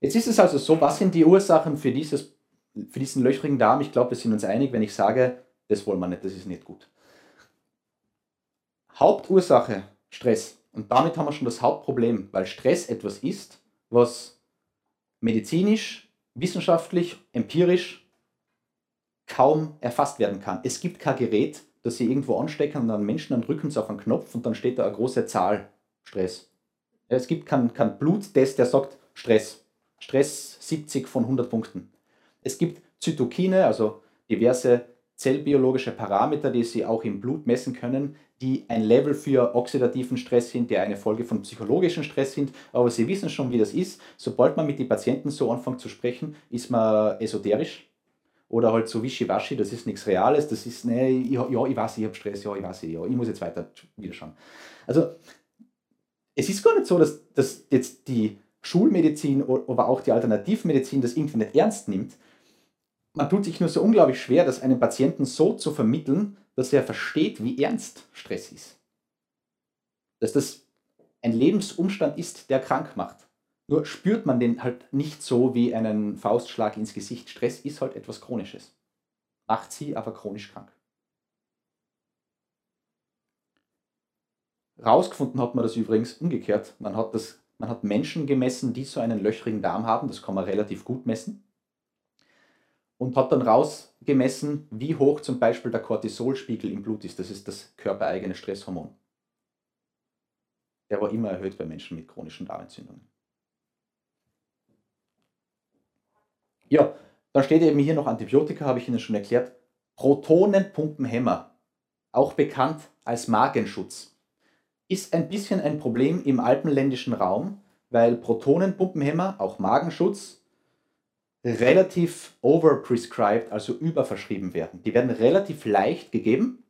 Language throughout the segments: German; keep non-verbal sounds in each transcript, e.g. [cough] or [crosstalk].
Jetzt ist es also so, was sind die Ursachen für, dieses, für diesen löchrigen Darm? Ich glaube, wir sind uns einig, wenn ich sage, das wollen wir nicht, das ist nicht gut. Hauptursache Stress. Und damit haben wir schon das Hauptproblem, weil Stress etwas ist, was medizinisch, wissenschaftlich, empirisch kaum erfasst werden kann. Es gibt kein Gerät, das sie irgendwo anstecken und dann Menschen dann drücken sie auf einen Knopf und dann steht da eine große Zahl Stress. Es gibt keinen kein Bluttest, der sagt Stress. Stress 70 von 100 Punkten. Es gibt Zytokine, also diverse zellbiologische Parameter, die Sie auch im Blut messen können, die ein Level für oxidativen Stress sind, der eine Folge von psychologischen Stress sind. Aber Sie wissen schon, wie das ist. Sobald man mit den Patienten so anfängt zu sprechen, ist man esoterisch oder halt so wischiwaschi, das ist nichts Reales, das ist, ne, ja, ja ich weiß, ich habe Stress, ja, ich weiß, ja, ich muss jetzt weiter wieder schauen. Also, es ist gar nicht so, dass, dass jetzt die Schulmedizin, aber auch die Alternativmedizin das irgendwie nicht ernst nimmt. Man tut sich nur so unglaublich schwer, das einem Patienten so zu vermitteln, dass er versteht, wie ernst Stress ist. Dass das ein Lebensumstand ist, der krank macht. Nur spürt man den halt nicht so wie einen Faustschlag ins Gesicht. Stress ist halt etwas Chronisches. Macht sie aber chronisch krank. Rausgefunden hat man das übrigens umgekehrt. Man hat das man hat Menschen gemessen, die so einen löchrigen Darm haben, das kann man relativ gut messen. Und hat dann rausgemessen, wie hoch zum Beispiel der Cortisolspiegel im Blut ist. Das ist das körpereigene Stresshormon. Der war immer erhöht bei Menschen mit chronischen Darmentzündungen. Ja, dann steht eben hier noch Antibiotika, habe ich Ihnen schon erklärt. Protonenpumpenhemmer, auch bekannt als Magenschutz ist ein bisschen ein Problem im alpenländischen Raum, weil Protonenpumpenhämmer, auch Magenschutz, relativ overprescribed, also überverschrieben werden. Die werden relativ leicht gegeben.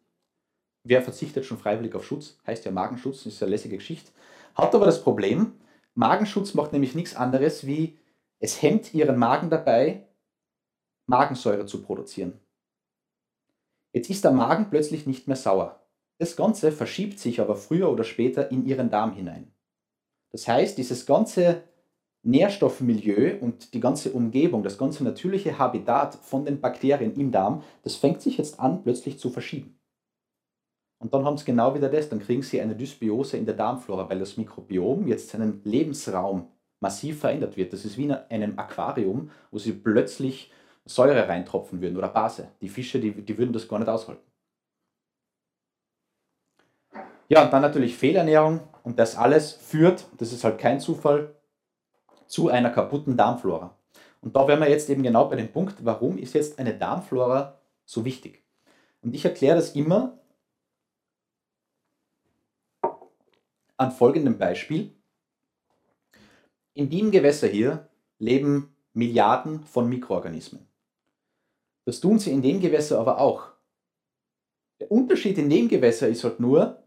Wer verzichtet schon freiwillig auf Schutz? Heißt ja Magenschutz, ist eine lässige Geschichte. Hat aber das Problem, Magenschutz macht nämlich nichts anderes wie, es hemmt ihren Magen dabei, Magensäure zu produzieren. Jetzt ist der Magen plötzlich nicht mehr sauer. Das Ganze verschiebt sich aber früher oder später in ihren Darm hinein. Das heißt, dieses ganze Nährstoffmilieu und die ganze Umgebung, das ganze natürliche Habitat von den Bakterien im Darm, das fängt sich jetzt an, plötzlich zu verschieben. Und dann haben sie genau wieder das, dann kriegen sie eine Dysbiose in der Darmflora, weil das Mikrobiom jetzt seinen Lebensraum massiv verändert wird. Das ist wie in einem Aquarium, wo sie plötzlich Säure reintropfen würden oder Base. Die Fische, die, die würden das gar nicht aushalten. Ja, und dann natürlich Fehlernährung und das alles führt, das ist halt kein Zufall, zu einer kaputten Darmflora. Und da wären wir jetzt eben genau bei dem Punkt, warum ist jetzt eine Darmflora so wichtig? Und ich erkläre das immer an folgendem Beispiel. In dem Gewässer hier leben Milliarden von Mikroorganismen. Das tun sie in dem Gewässer aber auch. Der Unterschied in dem Gewässer ist halt nur,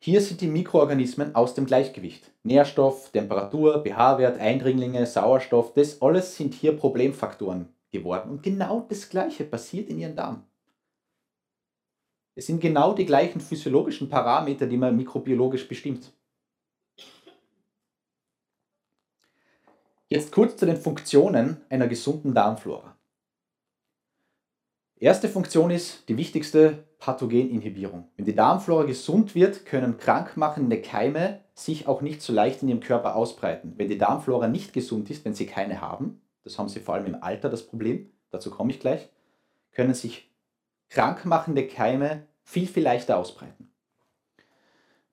hier sind die Mikroorganismen aus dem Gleichgewicht. Nährstoff, Temperatur, pH-Wert, Eindringlinge, Sauerstoff, das alles sind hier Problemfaktoren geworden. Und genau das Gleiche passiert in ihrem Darm. Es sind genau die gleichen physiologischen Parameter, die man mikrobiologisch bestimmt. Jetzt kurz zu den Funktionen einer gesunden Darmflora. Erste Funktion ist die wichtigste Pathogeninhibierung. Wenn die Darmflora gesund wird, können krankmachende Keime sich auch nicht so leicht in ihrem Körper ausbreiten. Wenn die Darmflora nicht gesund ist, wenn sie keine haben, das haben sie vor allem im Alter das Problem, dazu komme ich gleich, können sich krankmachende Keime viel, viel leichter ausbreiten.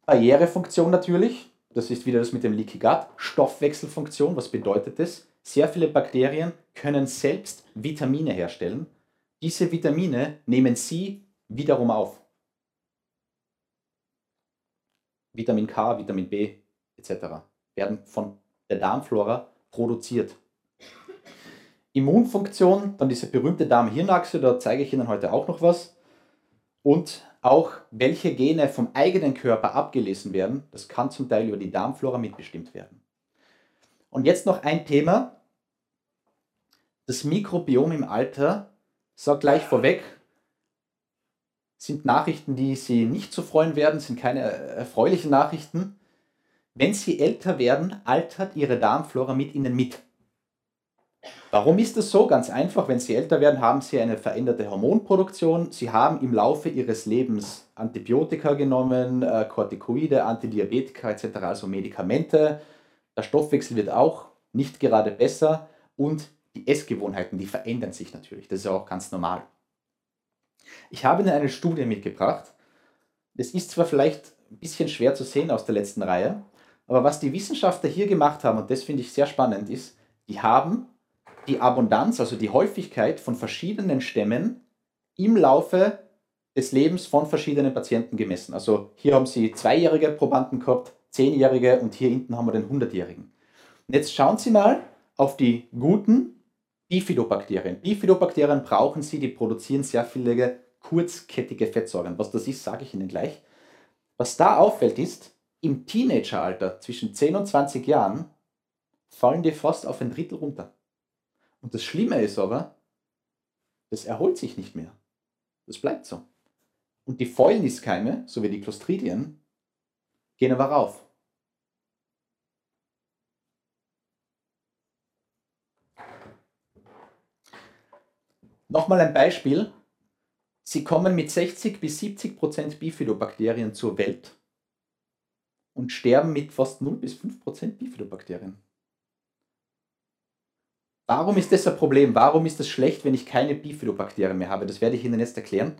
Barrierefunktion natürlich, das ist wieder das mit dem Leaky Gut. Stoffwechselfunktion, was bedeutet das? Sehr viele Bakterien können selbst Vitamine herstellen diese Vitamine nehmen Sie wiederum auf. Vitamin K, Vitamin B etc. werden von der Darmflora produziert. Immunfunktion, dann diese berühmte Darm-Hirn-Achse, da zeige ich Ihnen heute auch noch was. Und auch welche Gene vom eigenen Körper abgelesen werden, das kann zum Teil über die Darmflora mitbestimmt werden. Und jetzt noch ein Thema. Das Mikrobiom im Alter sage gleich vorweg, sind Nachrichten, die Sie nicht so freuen werden, sind keine erfreulichen Nachrichten. Wenn Sie älter werden, altert Ihre Darmflora mit Ihnen mit. Warum ist das so? Ganz einfach, wenn Sie älter werden, haben Sie eine veränderte Hormonproduktion. Sie haben im Laufe Ihres Lebens Antibiotika genommen, äh, Corticoide, Antidiabetika etc., also Medikamente. Der Stoffwechsel wird auch nicht gerade besser und die Essgewohnheiten, die verändern sich natürlich. Das ist ja auch ganz normal. Ich habe Ihnen eine Studie mitgebracht. Das ist zwar vielleicht ein bisschen schwer zu sehen aus der letzten Reihe, aber was die Wissenschaftler hier gemacht haben, und das finde ich sehr spannend, ist, die haben die Abundanz, also die Häufigkeit von verschiedenen Stämmen im Laufe des Lebens von verschiedenen Patienten gemessen. Also hier haben sie zweijährige Probanden gehabt, zehnjährige und hier hinten haben wir den hundertjährigen. Und jetzt schauen Sie mal auf die guten Bifidobakterien. Bifidobakterien brauchen Sie, die produzieren sehr viele kurzkettige Fettsäuren. Was das ist, sage ich Ihnen gleich. Was da auffällt ist, im Teenageralter zwischen 10 und 20 Jahren fallen die fast auf ein Drittel runter. Und das Schlimme ist aber, das erholt sich nicht mehr. Das bleibt so. Und die Fäulniskeime, so wie die Clostridien, gehen aber rauf. Nochmal ein Beispiel. Sie kommen mit 60 bis 70 Prozent Bifidobakterien zur Welt und sterben mit fast 0 bis 5 Prozent Bifidobakterien. Warum ist das ein Problem? Warum ist das schlecht, wenn ich keine Bifidobakterien mehr habe? Das werde ich Ihnen jetzt erklären.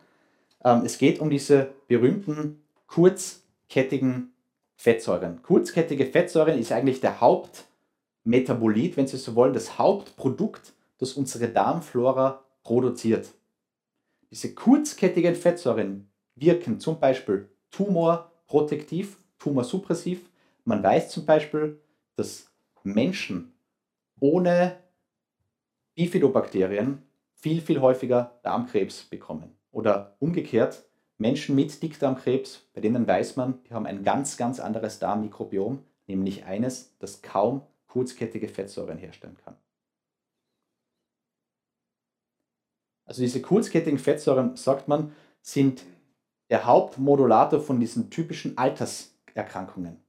Ähm, es geht um diese berühmten kurzkettigen Fettsäuren. Kurzkettige Fettsäuren ist eigentlich der Hauptmetabolit, wenn Sie so wollen, das Hauptprodukt, das unsere Darmflora produziert. Diese kurzkettigen Fettsäuren wirken zum Beispiel tumorprotektiv, tumorsuppressiv. Man weiß zum Beispiel, dass Menschen ohne Bifidobakterien viel, viel häufiger Darmkrebs bekommen. Oder umgekehrt, Menschen mit Dickdarmkrebs, bei denen weiß man, die haben ein ganz, ganz anderes Darmmikrobiom, nämlich eines, das kaum kurzkettige Fettsäuren herstellen kann. Also diese kurzkettigen Fettsäuren, sagt man, sind der Hauptmodulator von diesen typischen Alterserkrankungen.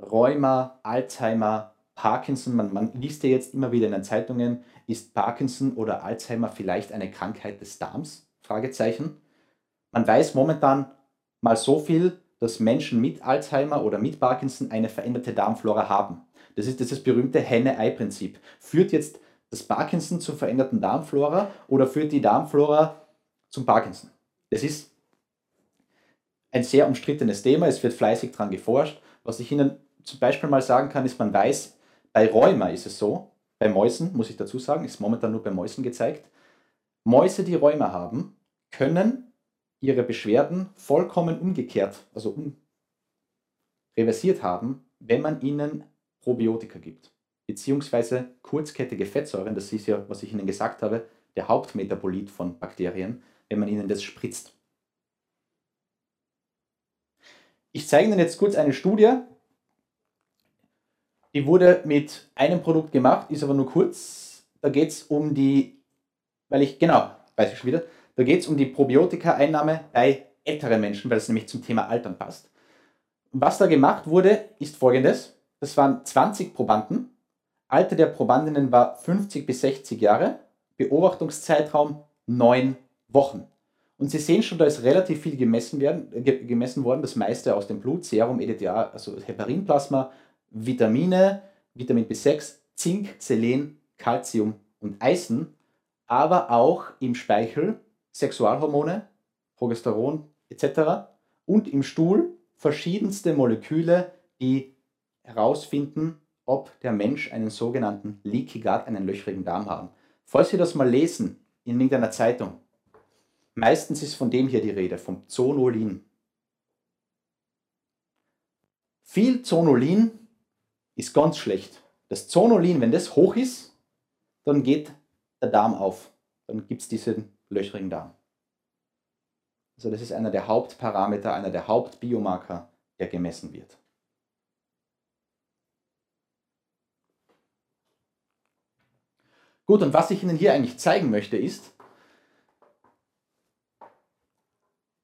Rheuma, Alzheimer, Parkinson, man, man liest ja jetzt immer wieder in den Zeitungen, ist Parkinson oder Alzheimer vielleicht eine Krankheit des Darms? Fragezeichen. Man weiß momentan mal so viel, dass Menschen mit Alzheimer oder mit Parkinson eine veränderte Darmflora haben. Das ist das berühmte Henne-Ei-Prinzip. Führt jetzt das Parkinson zur veränderten Darmflora oder führt die Darmflora zum Parkinson? Das ist ein sehr umstrittenes Thema. Es wird fleißig daran geforscht. Was ich Ihnen zum Beispiel mal sagen kann, ist, man weiß, bei Rheuma ist es so, bei Mäusen, muss ich dazu sagen, ist momentan nur bei Mäusen gezeigt. Mäuse, die Rheuma haben, können ihre Beschwerden vollkommen umgekehrt, also um, reversiert haben, wenn man ihnen Probiotika gibt. Beziehungsweise kurzkettige Fettsäuren, das ist ja, was ich Ihnen gesagt habe, der Hauptmetabolit von Bakterien, wenn man ihnen das spritzt. Ich zeige Ihnen jetzt kurz eine Studie, die wurde mit einem Produkt gemacht, ist aber nur kurz. Da geht es um die, weil ich, genau, weiß ich schon wieder, da geht es um die Probiotika-Einnahme bei älteren Menschen, weil es nämlich zum Thema Altern passt. Was da gemacht wurde, ist folgendes. Das waren 20 Probanden. Alter der Probandinnen war 50 bis 60 Jahre. Beobachtungszeitraum 9 Wochen. Und Sie sehen schon, da ist relativ viel gemessen, werden, gemessen worden, das meiste aus dem Blut, Serum, EDTA, also Heparinplasma, Vitamine, Vitamin B6, Zink, Selen, Calcium und Eisen, aber auch im Speichel Sexualhormone, Progesteron etc. und im Stuhl verschiedenste Moleküle, die herausfinden, ob der Mensch einen sogenannten Leaky Gut, einen löchrigen Darm hat. Falls Sie das mal lesen in irgendeiner Zeitung, meistens ist von dem hier die Rede, vom Zonulin. Viel Zonulin ist ganz schlecht. Das Zonulin, wenn das hoch ist, dann geht der Darm auf. Dann gibt es diesen löchrigen Darm. Also das ist einer der Hauptparameter, einer der Hauptbiomarker, der gemessen wird. Gut, und was ich Ihnen hier eigentlich zeigen möchte, ist,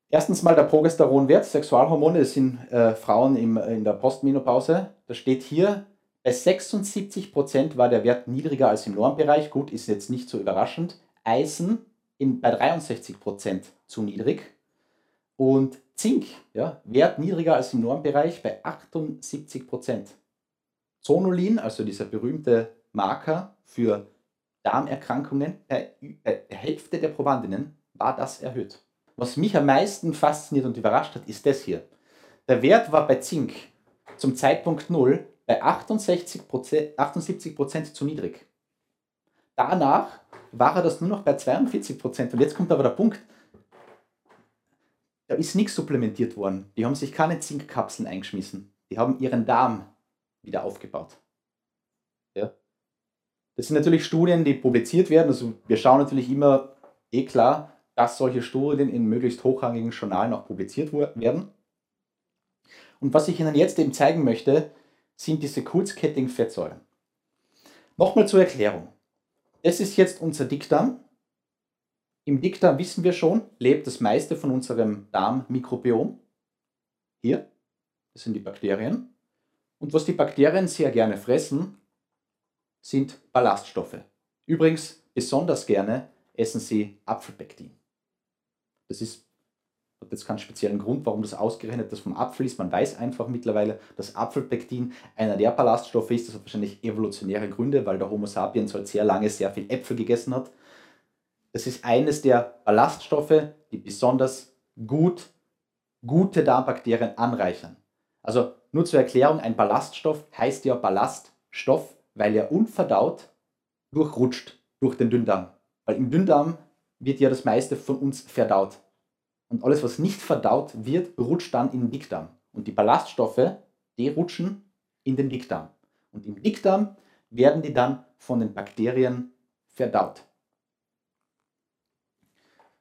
erstens mal der Progesteronwert, Sexualhormone, das sind äh, Frauen im, in der Postmenopause. Da steht hier Bei 76% war der Wert niedriger als im Normbereich. Gut, ist jetzt nicht so überraschend. Eisen in, bei 63% zu niedrig. Und Zink, ja, Wert niedriger als im Normbereich bei 78%. Zonulin, also dieser berühmte Marker für Darmerkrankungen, bei der Hälfte der Probandinnen war das erhöht. Was mich am meisten fasziniert und überrascht hat, ist das hier. Der Wert war bei Zink zum Zeitpunkt 0 bei 68%, 78% zu niedrig. Danach war er das nur noch bei 42%. Und jetzt kommt aber der Punkt, da ist nichts supplementiert worden. Die haben sich keine Zinkkapseln eingeschmissen. Die haben ihren Darm wieder aufgebaut. Das sind natürlich Studien, die publiziert werden. Also wir schauen natürlich immer, eh klar, dass solche Studien in möglichst hochrangigen Journalen auch publiziert werden. Und was ich Ihnen jetzt eben zeigen möchte, sind diese kurzkettigen Fettsäuren. Nochmal zur Erklärung. Das ist jetzt unser Dickdarm. Im Dickdarm wissen wir schon, lebt das meiste von unserem Darmmikrobiom. Hier, das sind die Bakterien. Und was die Bakterien sehr gerne fressen, sind Ballaststoffe. Übrigens, besonders gerne essen sie Apfelpektin. Das ist hat jetzt keinen speziellen Grund, warum das ausgerechnet das vom Apfel ist. Man weiß einfach mittlerweile, dass Apfelpektin einer der Ballaststoffe ist. Das hat wahrscheinlich evolutionäre Gründe, weil der Homo sapiens halt sehr lange sehr viel Äpfel gegessen hat. Das ist eines der Ballaststoffe, die besonders gut gute Darmbakterien anreichern. Also nur zur Erklärung, ein Ballaststoff heißt ja Ballaststoff, weil er unverdaut durchrutscht durch den Dünndarm. Weil im Dünndarm wird ja das meiste von uns verdaut. Und alles, was nicht verdaut wird, rutscht dann in den Dickdarm. Und die Ballaststoffe, die rutschen in den Dickdarm. Und im Dickdarm werden die dann von den Bakterien verdaut.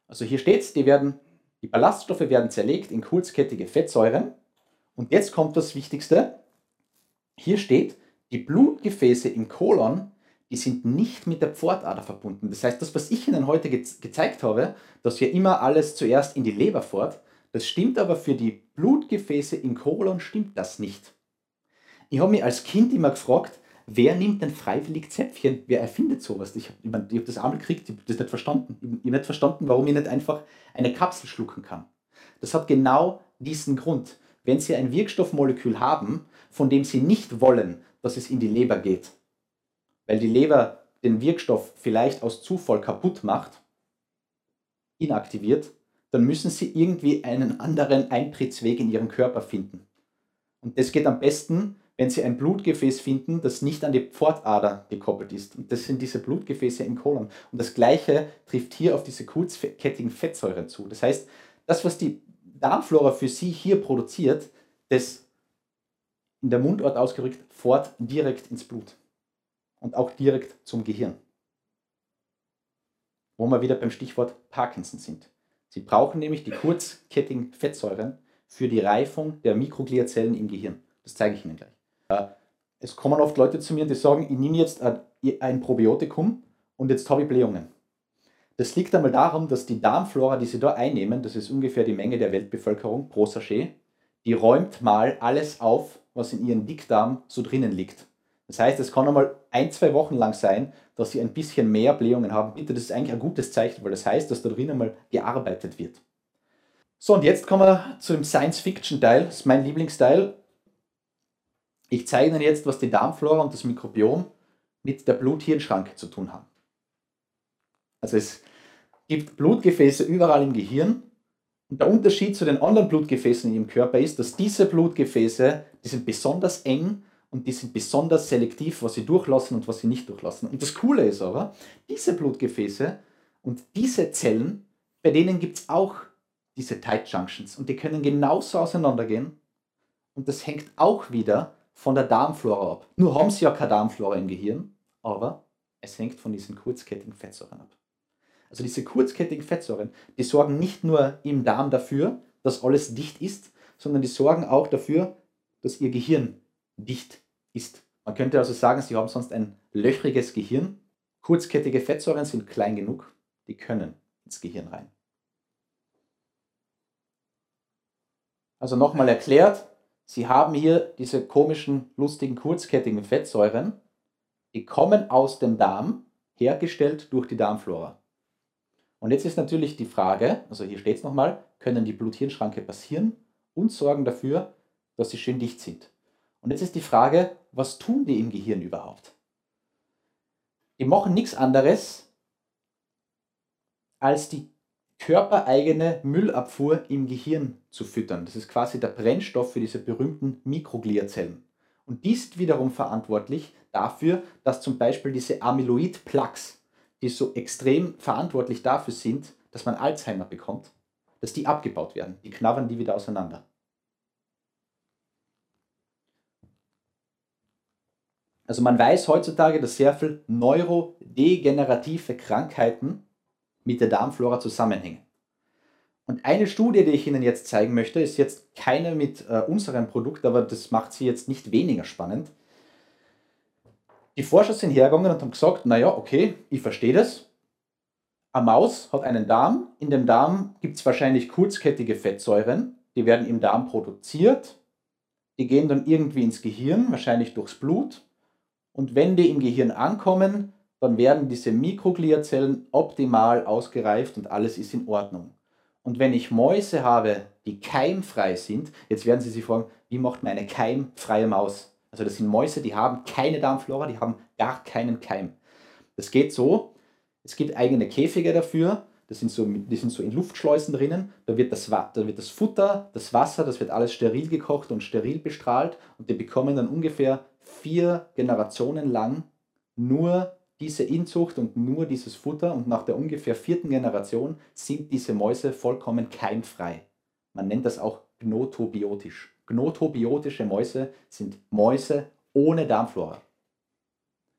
Also hier steht es, die, die Ballaststoffe werden zerlegt in kurzkettige Fettsäuren. Und jetzt kommt das Wichtigste. Hier steht, die Blutgefäße im Kolon die sind nicht mit der Pfortader verbunden. Das heißt, das, was ich Ihnen heute ge gezeigt habe, dass wir immer alles zuerst in die Leber fort, das stimmt aber für die Blutgefäße im Kolon stimmt das nicht. Ich habe mich als Kind immer gefragt, wer nimmt denn freiwillig Zäpfchen? Wer erfindet sowas? Ich habe ich hab das einmal gekriegt, ich habe das nicht verstanden. Ich habe nicht verstanden, warum ich nicht einfach eine Kapsel schlucken kann. Das hat genau diesen Grund. Wenn Sie ein Wirkstoffmolekül haben, von dem Sie nicht wollen, dass es in die Leber geht, weil die Leber den Wirkstoff vielleicht aus Zufall kaputt macht, inaktiviert, dann müssen sie irgendwie einen anderen Eintrittsweg in ihren Körper finden. Und das geht am besten, wenn sie ein Blutgefäß finden, das nicht an die Pfortader gekoppelt ist. Und das sind diese Blutgefäße im Kolon. Und das Gleiche trifft hier auf diese kurzkettigen Fettsäuren zu. Das heißt, das, was die Darmflora für sie hier produziert, das in der Mundart ausgerückt fort direkt ins Blut und auch direkt zum Gehirn. Wo wir wieder beim Stichwort Parkinson sind. Sie brauchen nämlich die kurzkettigen Fettsäuren für die Reifung der Mikrogliazellen im Gehirn. Das zeige ich Ihnen gleich. Es kommen oft Leute zu mir, die sagen, ich nehme jetzt ein Probiotikum und jetzt habe ich Blähungen. Das liegt einmal darum, dass die Darmflora, die Sie da einnehmen, das ist ungefähr die Menge der Weltbevölkerung pro Sachet, die räumt mal alles auf, was in Ihrem Dickdarm so drinnen liegt. Das heißt, es kann einmal ein, zwei Wochen lang sein, dass sie ein bisschen mehr Blähungen haben. Bitte, das ist eigentlich ein gutes Zeichen, weil das heißt, dass da drin einmal gearbeitet wird. So, und jetzt kommen wir zu dem Science-Fiction-Teil. Das ist mein Lieblingsteil. Ich zeige Ihnen jetzt, was die Darmflora und das Mikrobiom mit der Blut-Hirn-Schranke zu tun haben. Also es gibt Blutgefäße überall im Gehirn. Und der Unterschied zu den anderen Blutgefäßen im Körper ist, dass diese Blutgefäße, die sind besonders eng und die sind besonders selektiv, was sie durchlassen und was sie nicht durchlassen. Und das Coole ist aber, diese Blutgefäße und diese Zellen, bei denen gibt es auch diese Tight Junctions und die können genauso auseinandergehen und das hängt auch wieder von der Darmflora ab. Nur haben sie ja keine Darmflora im Gehirn, aber es hängt von diesen kurzkettigen Fettsäuren ab. Also diese kurzkettigen Fettsäuren, die sorgen nicht nur im Darm dafür, dass alles dicht ist, sondern die sorgen auch dafür, dass ihr Gehirn dicht ist. Man könnte also sagen, sie haben sonst ein löchriges Gehirn. Kurzkettige Fettsäuren sind klein genug, die können ins Gehirn rein. Also nochmal erklärt, Sie haben hier diese komischen, lustigen, kurzkettigen Fettsäuren, die kommen aus dem Darm, hergestellt durch die Darmflora. Und jetzt ist natürlich die Frage, also hier steht es nochmal, können die Blut-Hirn-Schranke passieren und sorgen dafür, dass sie schön dicht sind. Und jetzt ist die Frage, was tun die im Gehirn überhaupt? Die machen nichts anderes, als die körpereigene Müllabfuhr im Gehirn zu füttern. Das ist quasi der Brennstoff für diese berühmten Mikrogliazellen. Und die ist wiederum verantwortlich dafür, dass zum Beispiel diese Amyloid-Plaques, die so extrem verantwortlich dafür sind, dass man Alzheimer bekommt, dass die abgebaut werden. Die knabbern die wieder auseinander. Also man weiß heutzutage, dass sehr viele neurodegenerative Krankheiten mit der Darmflora zusammenhängen. Und eine Studie, die ich Ihnen jetzt zeigen möchte, ist jetzt keine mit äh, unserem Produkt, aber das macht sie jetzt nicht weniger spannend. Die Forscher sind hergegangen und haben gesagt, naja, okay, ich verstehe das. Eine Maus hat einen Darm. In dem Darm gibt es wahrscheinlich kurzkettige Fettsäuren. Die werden im Darm produziert. Die gehen dann irgendwie ins Gehirn, wahrscheinlich durchs Blut. Und wenn die im Gehirn ankommen, dann werden diese Mikrogliazellen optimal ausgereift und alles ist in Ordnung. Und wenn ich Mäuse habe, die keimfrei sind, jetzt werden Sie sich fragen, wie macht man eine keimfreie Maus? Also das sind Mäuse, die haben keine Darmflora, die haben gar keinen Keim. Das geht so, es gibt eigene Käfige dafür, das sind so, die sind so in Luftschleusen drinnen, da wird, das, da wird das Futter, das Wasser, das wird alles steril gekocht und steril bestrahlt und die bekommen dann ungefähr vier Generationen lang nur diese Inzucht und nur dieses Futter und nach der ungefähr vierten Generation sind diese Mäuse vollkommen keimfrei. Man nennt das auch gnotobiotisch. Gnotobiotische Mäuse sind Mäuse ohne Darmflora.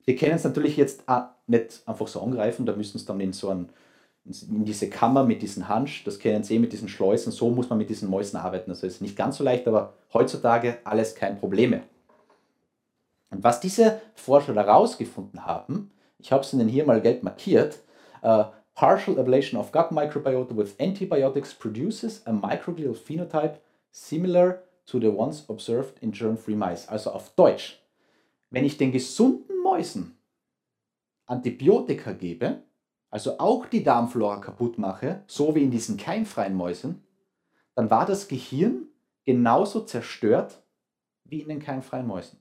Die können es natürlich jetzt nicht einfach so angreifen, da müssen sie dann in so ein, in diese Kammer mit diesem Hansch, das kennen Sie mit diesen Schleusen, so muss man mit diesen Mäusen arbeiten. Das ist nicht ganz so leicht, aber heutzutage alles kein Problem mehr. Und was diese Forscher herausgefunden haben, ich habe es Ihnen hier mal gelb markiert. Uh, partial ablation of gut microbiota with antibiotics produces a microglial phenotype similar to the ones observed in germ-free mice. Also auf Deutsch, wenn ich den gesunden Mäusen Antibiotika gebe, also auch die Darmflora kaputt mache, so wie in diesen keimfreien Mäusen, dann war das Gehirn genauso zerstört wie in den keimfreien Mäusen.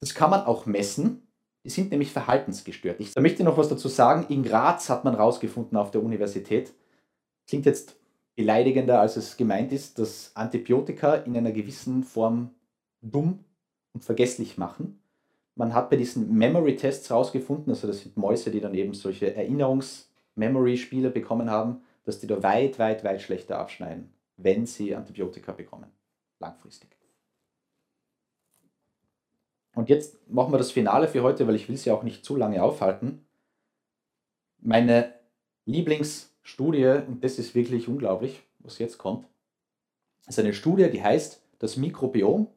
Das kann man auch messen. Die sind nämlich verhaltensgestört. Ich möchte noch was dazu sagen. In Graz hat man herausgefunden auf der Universität, klingt jetzt beleidigender, als es gemeint ist, dass Antibiotika in einer gewissen Form dumm und vergesslich machen. Man hat bei diesen Memory-Tests herausgefunden, also das sind Mäuse, die dann eben solche Erinnerungs-Memory-Spiele bekommen haben, dass die da weit, weit, weit schlechter abschneiden, wenn sie Antibiotika bekommen, langfristig. Und jetzt machen wir das Finale für heute, weil ich will Sie auch nicht zu lange aufhalten. Meine Lieblingsstudie, und das ist wirklich unglaublich, was jetzt kommt, ist eine Studie, die heißt, das Mikrobiom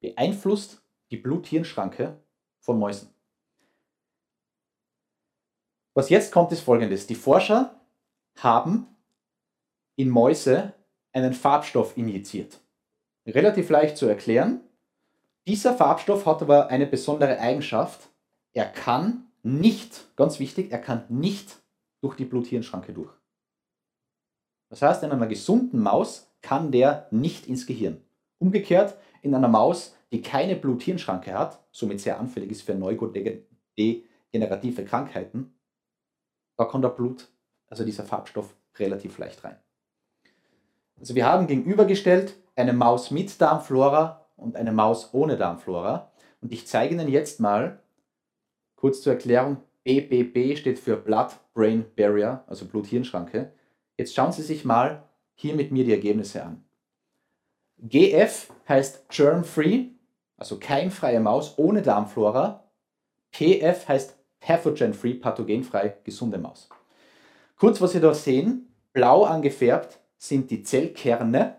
beeinflusst die Blut-Hirn-Schranke von Mäusen. Was jetzt kommt, ist folgendes. Die Forscher haben in Mäuse einen Farbstoff injiziert. Relativ leicht zu erklären. Dieser Farbstoff hat aber eine besondere Eigenschaft. Er kann nicht, ganz wichtig, er kann nicht durch die Blut-Hirn-Schranke durch. Das heißt, in einer gesunden Maus kann der nicht ins Gehirn. Umgekehrt, in einer Maus, die keine Blut-Hirn-Schranke hat, somit sehr anfällig ist für neurodegenerative Krankheiten, da kann der Blut, also dieser Farbstoff, relativ leicht rein. Also wir haben gegenübergestellt eine Maus mit Darmflora und eine Maus ohne Darmflora. Und ich zeige Ihnen jetzt mal, kurz zur Erklärung, BBB steht für Blood-Brain Barrier, also Blut-Hirn-Schranke. Jetzt schauen Sie sich mal hier mit mir die Ergebnisse an. GF heißt Germ-Free, also keimfreie Maus ohne Darmflora. PF heißt Pathogen-Free, pathogenfrei, gesunde Maus. Kurz, was Sie da sehen, blau angefärbt sind die Zellkerne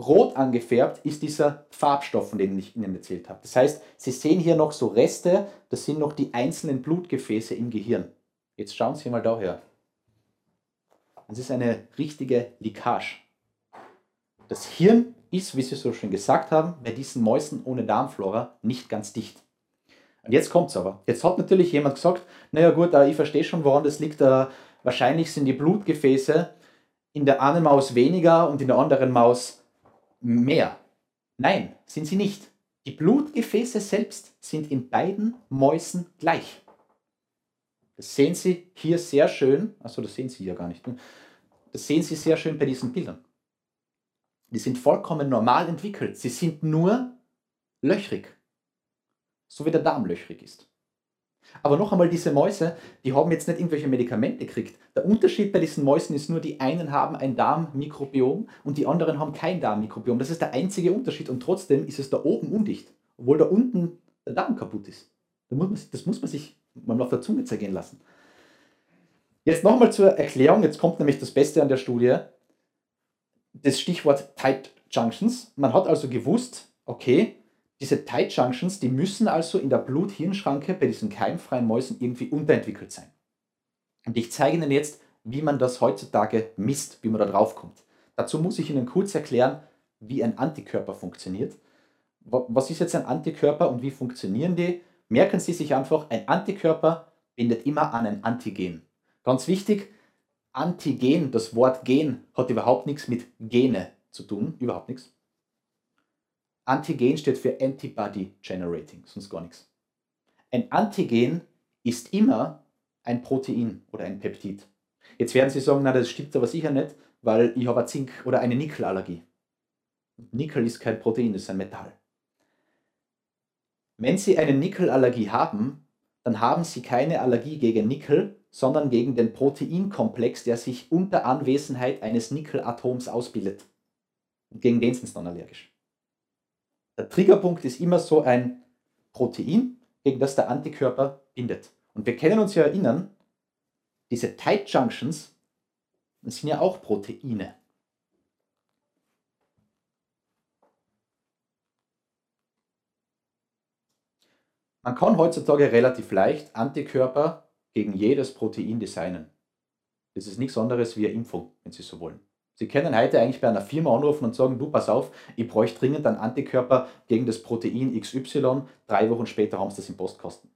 Rot angefärbt ist dieser Farbstoff, von dem ich Ihnen erzählt habe. Das heißt, Sie sehen hier noch so Reste, das sind noch die einzelnen Blutgefäße im Gehirn. Jetzt schauen Sie mal daher. Das ist eine richtige Likage. Das Hirn ist, wie Sie so schön gesagt haben, bei diesen Mäusen ohne Darmflora nicht ganz dicht. Und jetzt kommt es aber. Jetzt hat natürlich jemand gesagt, naja gut, äh, ich verstehe schon, woran das liegt. Äh, wahrscheinlich sind die Blutgefäße in der einen Maus weniger und in der anderen Maus mehr. Nein, sind sie nicht. Die Blutgefäße selbst sind in beiden Mäusen gleich. Das sehen Sie hier sehr schön. Achso, das sehen Sie ja gar nicht. Das sehen Sie sehr schön bei diesen Bildern. Die sind vollkommen normal entwickelt. Sie sind nur löchrig. So wie der Darm löchrig ist. Aber noch einmal, diese Mäuse, die haben jetzt nicht irgendwelche Medikamente gekriegt. Der Unterschied bei diesen Mäusen ist nur, die einen haben ein Darmmikrobiom und die anderen haben kein Darmmikrobiom. Das ist der einzige Unterschied und trotzdem ist es da oben undicht, obwohl da unten der Darm kaputt ist. Das muss man, das muss man sich mal auf der Zunge zergehen lassen. Jetzt nochmal zur Erklärung, jetzt kommt nämlich das Beste an der Studie, das Stichwort Tight Junctions. Man hat also gewusst, okay, diese Tight Junctions, die müssen also in der Blut-Hirn-Schranke bei diesen keimfreien Mäusen irgendwie unterentwickelt sein. Und ich zeige Ihnen jetzt, wie man das heutzutage misst, wie man da drauf kommt. Dazu muss ich Ihnen kurz erklären, wie ein Antikörper funktioniert. Was ist jetzt ein Antikörper und wie funktionieren die? Merken Sie sich einfach, ein Antikörper bindet immer an ein Antigen. Ganz wichtig, Antigen, das Wort Gen hat überhaupt nichts mit Gene zu tun, überhaupt nichts. Antigen steht für Antibody Generating, sonst gar nichts. Ein Antigen ist immer ein Protein oder ein Peptid. Jetzt werden Sie sagen, na, das stimmt aber sicher nicht, weil ich habe eine Zink- oder eine Nickelallergie. Nickel ist kein Protein, das ist ein Metall. Wenn Sie eine Nickelallergie haben, dann haben Sie keine Allergie gegen Nickel, sondern gegen den Proteinkomplex, der sich unter Anwesenheit eines Nickelatoms ausbildet. Und gegen den sind Sie dann allergisch. Der Triggerpunkt ist immer so ein Protein, gegen das der Antikörper bindet. Und wir können uns ja erinnern, diese Tight Junctions, sind ja auch Proteine. Man kann heutzutage relativ leicht Antikörper gegen jedes Protein designen. Das ist nichts anderes wie eine Impfung, wenn Sie so wollen. Sie können heute eigentlich bei einer Firma anrufen und sagen, du pass auf, ich bräuchte dringend einen Antikörper gegen das Protein XY. Drei Wochen später haben sie das im Postkasten.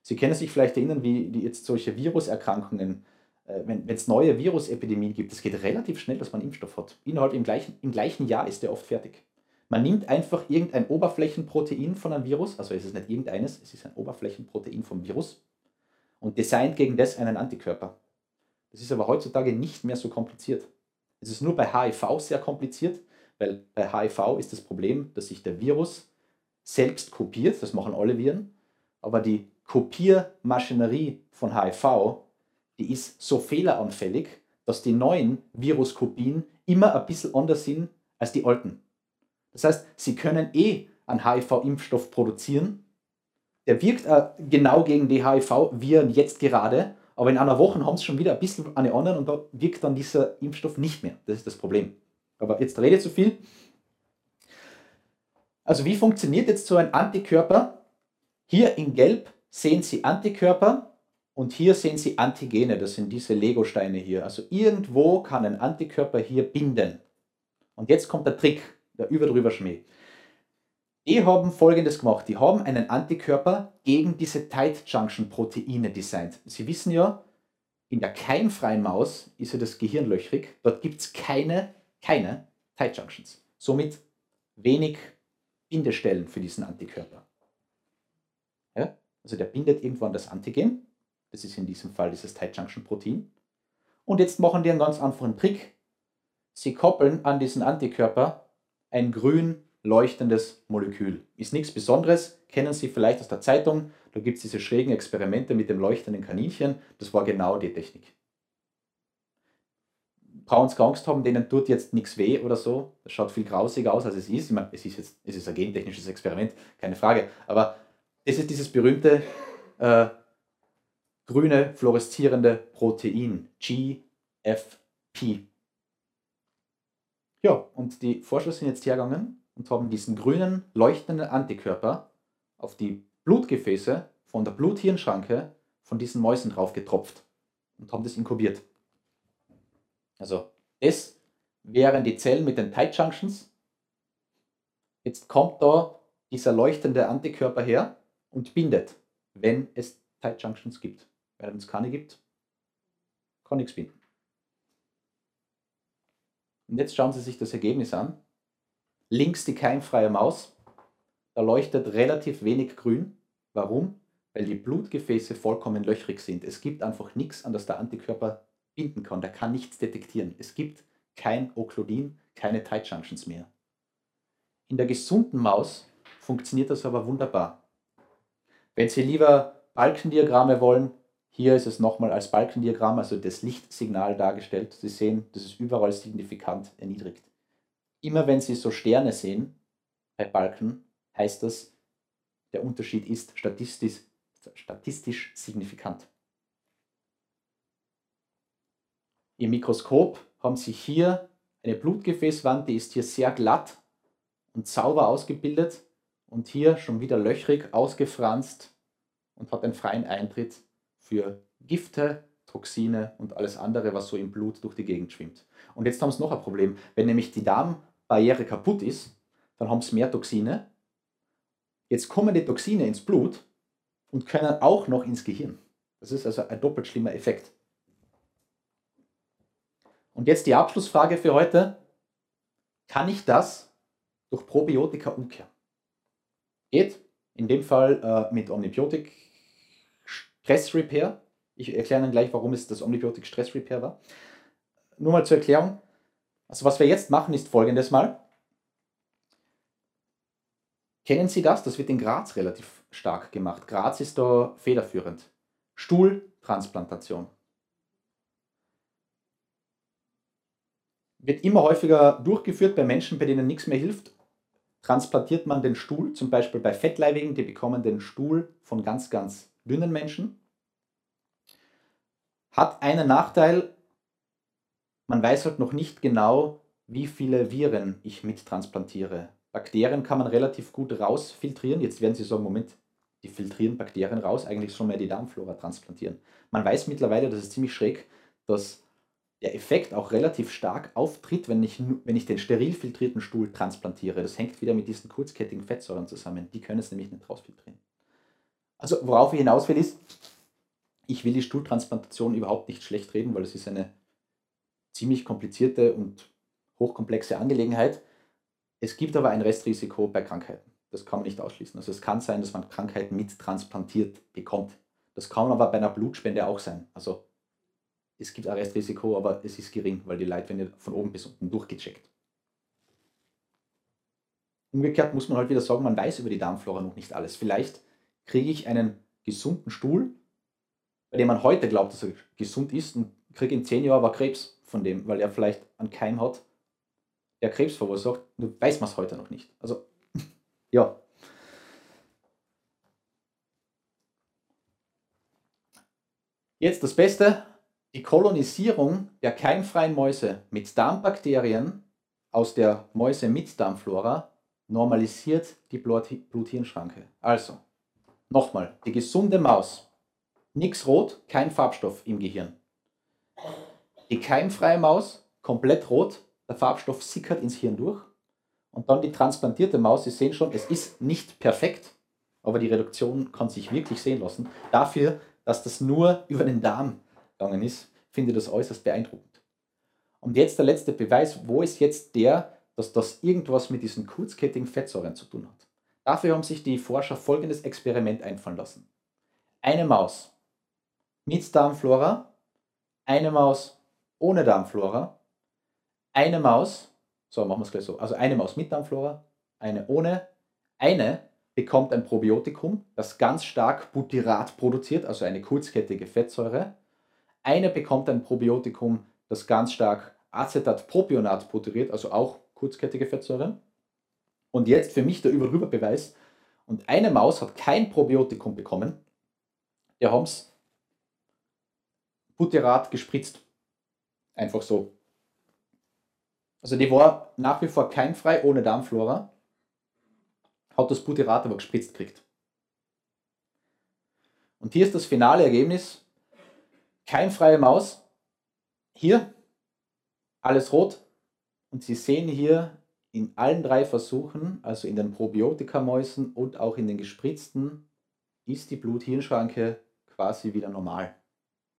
Sie können sich vielleicht erinnern, wie jetzt solche Viruserkrankungen, äh, wenn es neue Virusepidemien gibt, es geht relativ schnell, dass man Impfstoff hat. Innerhalb im gleichen, im gleichen Jahr ist der oft fertig. Man nimmt einfach irgendein Oberflächenprotein von einem Virus, also es ist nicht irgendeines, es ist ein Oberflächenprotein vom Virus und designt gegen das einen Antikörper. Das ist aber heutzutage nicht mehr so kompliziert. Es ist nur bei HIV sehr kompliziert, weil bei HIV ist das Problem, dass sich der Virus selbst kopiert, das machen alle Viren, aber die Kopiermaschinerie von HIV, die ist so fehleranfällig, dass die neuen Viruskopien immer ein bisschen anders sind als die alten. Das heißt, sie können eh einen HIV-Impfstoff produzieren, der wirkt äh, genau gegen die HIV-Viren jetzt gerade, aber in einer Woche haben sie schon wieder ein bisschen an die anderen und da wirkt dann dieser Impfstoff nicht mehr. Das ist das Problem. Aber jetzt rede ich zu viel. Also wie funktioniert jetzt so ein Antikörper? Hier in Gelb sehen Sie Antikörper und hier sehen Sie Antigene. Das sind diese Legosteine hier. Also irgendwo kann ein Antikörper hier binden. Und jetzt kommt der Trick, der überdrüber Schmäh. Die haben folgendes gemacht. Die haben einen Antikörper gegen diese Tight Junction Proteine designt. Sie wissen ja, in der keimfreien Maus ist ja das Gehirn löchrig. Dort gibt es keine, keine Tight Junctions. Somit wenig Bindestellen für diesen Antikörper. Ja? Also der bindet irgendwann das Antigen. Das ist in diesem Fall dieses Tight Junction Protein. Und jetzt machen die einen ganz einfachen Trick. Sie koppeln an diesen Antikörper ein grün leuchtendes Molekül. Ist nichts Besonderes, kennen Sie vielleicht aus der Zeitung. Da gibt es diese schrägen Experimente mit dem leuchtenden Kaninchen. Das war genau die Technik. Brauchen Sie Angst haben, denen tut jetzt nichts weh oder so. Das schaut viel grausiger aus, als es ist. Ich meine, es ist jetzt es ist ein gentechnisches Experiment, keine Frage. Aber das ist dieses berühmte äh, grüne fluoreszierende Protein, GFP. Ja, und die Forscher sind jetzt hergegangen und haben diesen grünen leuchtenden Antikörper auf die Blutgefäße von der Bluthirnschranke von diesen Mäusen drauf getropft und haben das inkubiert. Also das wären die Zellen mit den Tight Junctions. Jetzt kommt da dieser leuchtende Antikörper her und bindet, wenn es Tight Junctions gibt. Wenn es keine gibt, kann nichts binden. Und jetzt schauen Sie sich das Ergebnis an. Links die keimfreie Maus. Da leuchtet relativ wenig grün. Warum? Weil die Blutgefäße vollkommen löchrig sind. Es gibt einfach nichts, an das der Antikörper binden kann. Der kann nichts detektieren. Es gibt kein Okludin, keine Tight Junctions mehr. In der gesunden Maus funktioniert das aber wunderbar. Wenn Sie lieber Balkendiagramme wollen, hier ist es nochmal als Balkendiagramm, also das Lichtsignal dargestellt. Sie sehen, das ist überall signifikant erniedrigt. Immer wenn Sie so Sterne sehen bei Balken, heißt das, der Unterschied ist statistisch, statistisch signifikant. Im Mikroskop haben Sie hier eine Blutgefäßwand, die ist hier sehr glatt und sauber ausgebildet und hier schon wieder löchrig ausgefranst und hat einen freien Eintritt für Gifte, Toxine und alles andere, was so im Blut durch die Gegend schwimmt. Und jetzt haben sie noch ein Problem. Wenn nämlich die Darmbarriere kaputt ist, dann haben sie mehr Toxine. Jetzt kommen die Toxine ins Blut und können auch noch ins Gehirn. Das ist also ein doppelt schlimmer Effekt. Und jetzt die Abschlussfrage für heute. Kann ich das durch Probiotika umkehren? Geht in dem Fall äh, mit Omnibiotik Stress Repair. Ich erkläre dann gleich, warum es das Omnibiotik Stress Repair war. Nur mal zur Erklärung. Also was wir jetzt machen, ist folgendes mal. Kennen Sie das? Das wird in Graz relativ stark gemacht. Graz ist da federführend. Stuhltransplantation. Wird immer häufiger durchgeführt bei Menschen, bei denen nichts mehr hilft. Transplantiert man den Stuhl, zum Beispiel bei Fettleibigen, die bekommen den Stuhl von ganz, ganz dünnen Menschen. Hat einen Nachteil, man weiß halt noch nicht genau, wie viele Viren ich mittransplantiere. Bakterien kann man relativ gut rausfiltrieren. Jetzt werden Sie sagen, Moment, die filtrieren Bakterien raus, eigentlich schon mehr die Darmflora transplantieren. Man weiß mittlerweile, das ist ziemlich schräg, dass der Effekt auch relativ stark auftritt, wenn ich, wenn ich den steril filtrierten Stuhl transplantiere. Das hängt wieder mit diesen kurzkettigen Fettsäuren zusammen. Die können es nämlich nicht rausfiltrieren. Also worauf ich hinaus will ist, ich will die Stuhltransplantation überhaupt nicht schlecht reden, weil es ist eine ziemlich komplizierte und hochkomplexe Angelegenheit. Es gibt aber ein Restrisiko bei Krankheiten. Das kann man nicht ausschließen. Also es kann sein, dass man Krankheiten mit transplantiert bekommt. Das kann aber bei einer Blutspende auch sein. Also es gibt ein Restrisiko, aber es ist gering, weil die Leute werden von oben bis unten durchgecheckt. Umgekehrt muss man halt wieder sagen, man weiß über die Darmflora noch nicht alles. Vielleicht kriege ich einen gesunden Stuhl, bei dem man heute glaubt, dass er gesund ist und kriege in zehn Jahren aber Krebs von dem, weil er vielleicht einen Keim hat, der Krebs verursacht, nur weiß man es heute noch nicht. Also, [laughs] ja. Jetzt das Beste, die Kolonisierung der keimfreien Mäuse mit Darmbakterien aus der Mäuse mit Darmflora normalisiert die Blut-Hirn-Schranke. Also, Nochmal, die gesunde Maus. Nix rot, kein Farbstoff im Gehirn. Die keimfreie Maus, komplett rot, der Farbstoff sickert ins Hirn durch. Und dann die transplantierte Maus, Sie sehen schon, es ist nicht perfekt, aber die Reduktion kann sich wirklich sehen lassen. Dafür, dass das nur über den Darm gegangen ist, finde ich das äußerst beeindruckend. Und jetzt der letzte Beweis, wo ist jetzt der, dass das irgendwas mit diesen kurzkettigen Fettsäuren zu tun hat? Dafür haben sich die Forscher folgendes Experiment einfallen lassen. Eine Maus mit Darmflora, eine Maus ohne Darmflora, eine Maus, so machen wir es gleich so, also eine Maus mit Darmflora, eine ohne, eine bekommt ein Probiotikum, das ganz stark Butyrat produziert, also eine kurzkettige Fettsäure. Eine bekommt ein Probiotikum, das ganz stark Acetatpropionat butyriert, also auch kurzkettige Fettsäure. Und jetzt für mich der Überrüberbeweis. Und eine Maus hat kein Probiotikum bekommen. Der haben es Butyrat gespritzt. Einfach so. Also die war nach wie vor keimfrei, ohne Darmflora. Hat das Butyrat aber gespritzt gekriegt. Und hier ist das finale Ergebnis. Keimfreie Maus. Hier alles rot. Und Sie sehen hier in allen drei Versuchen, also in den Probiotikamäusen und auch in den gespritzten, ist die Blut-Hirn-Schranke quasi wieder normal.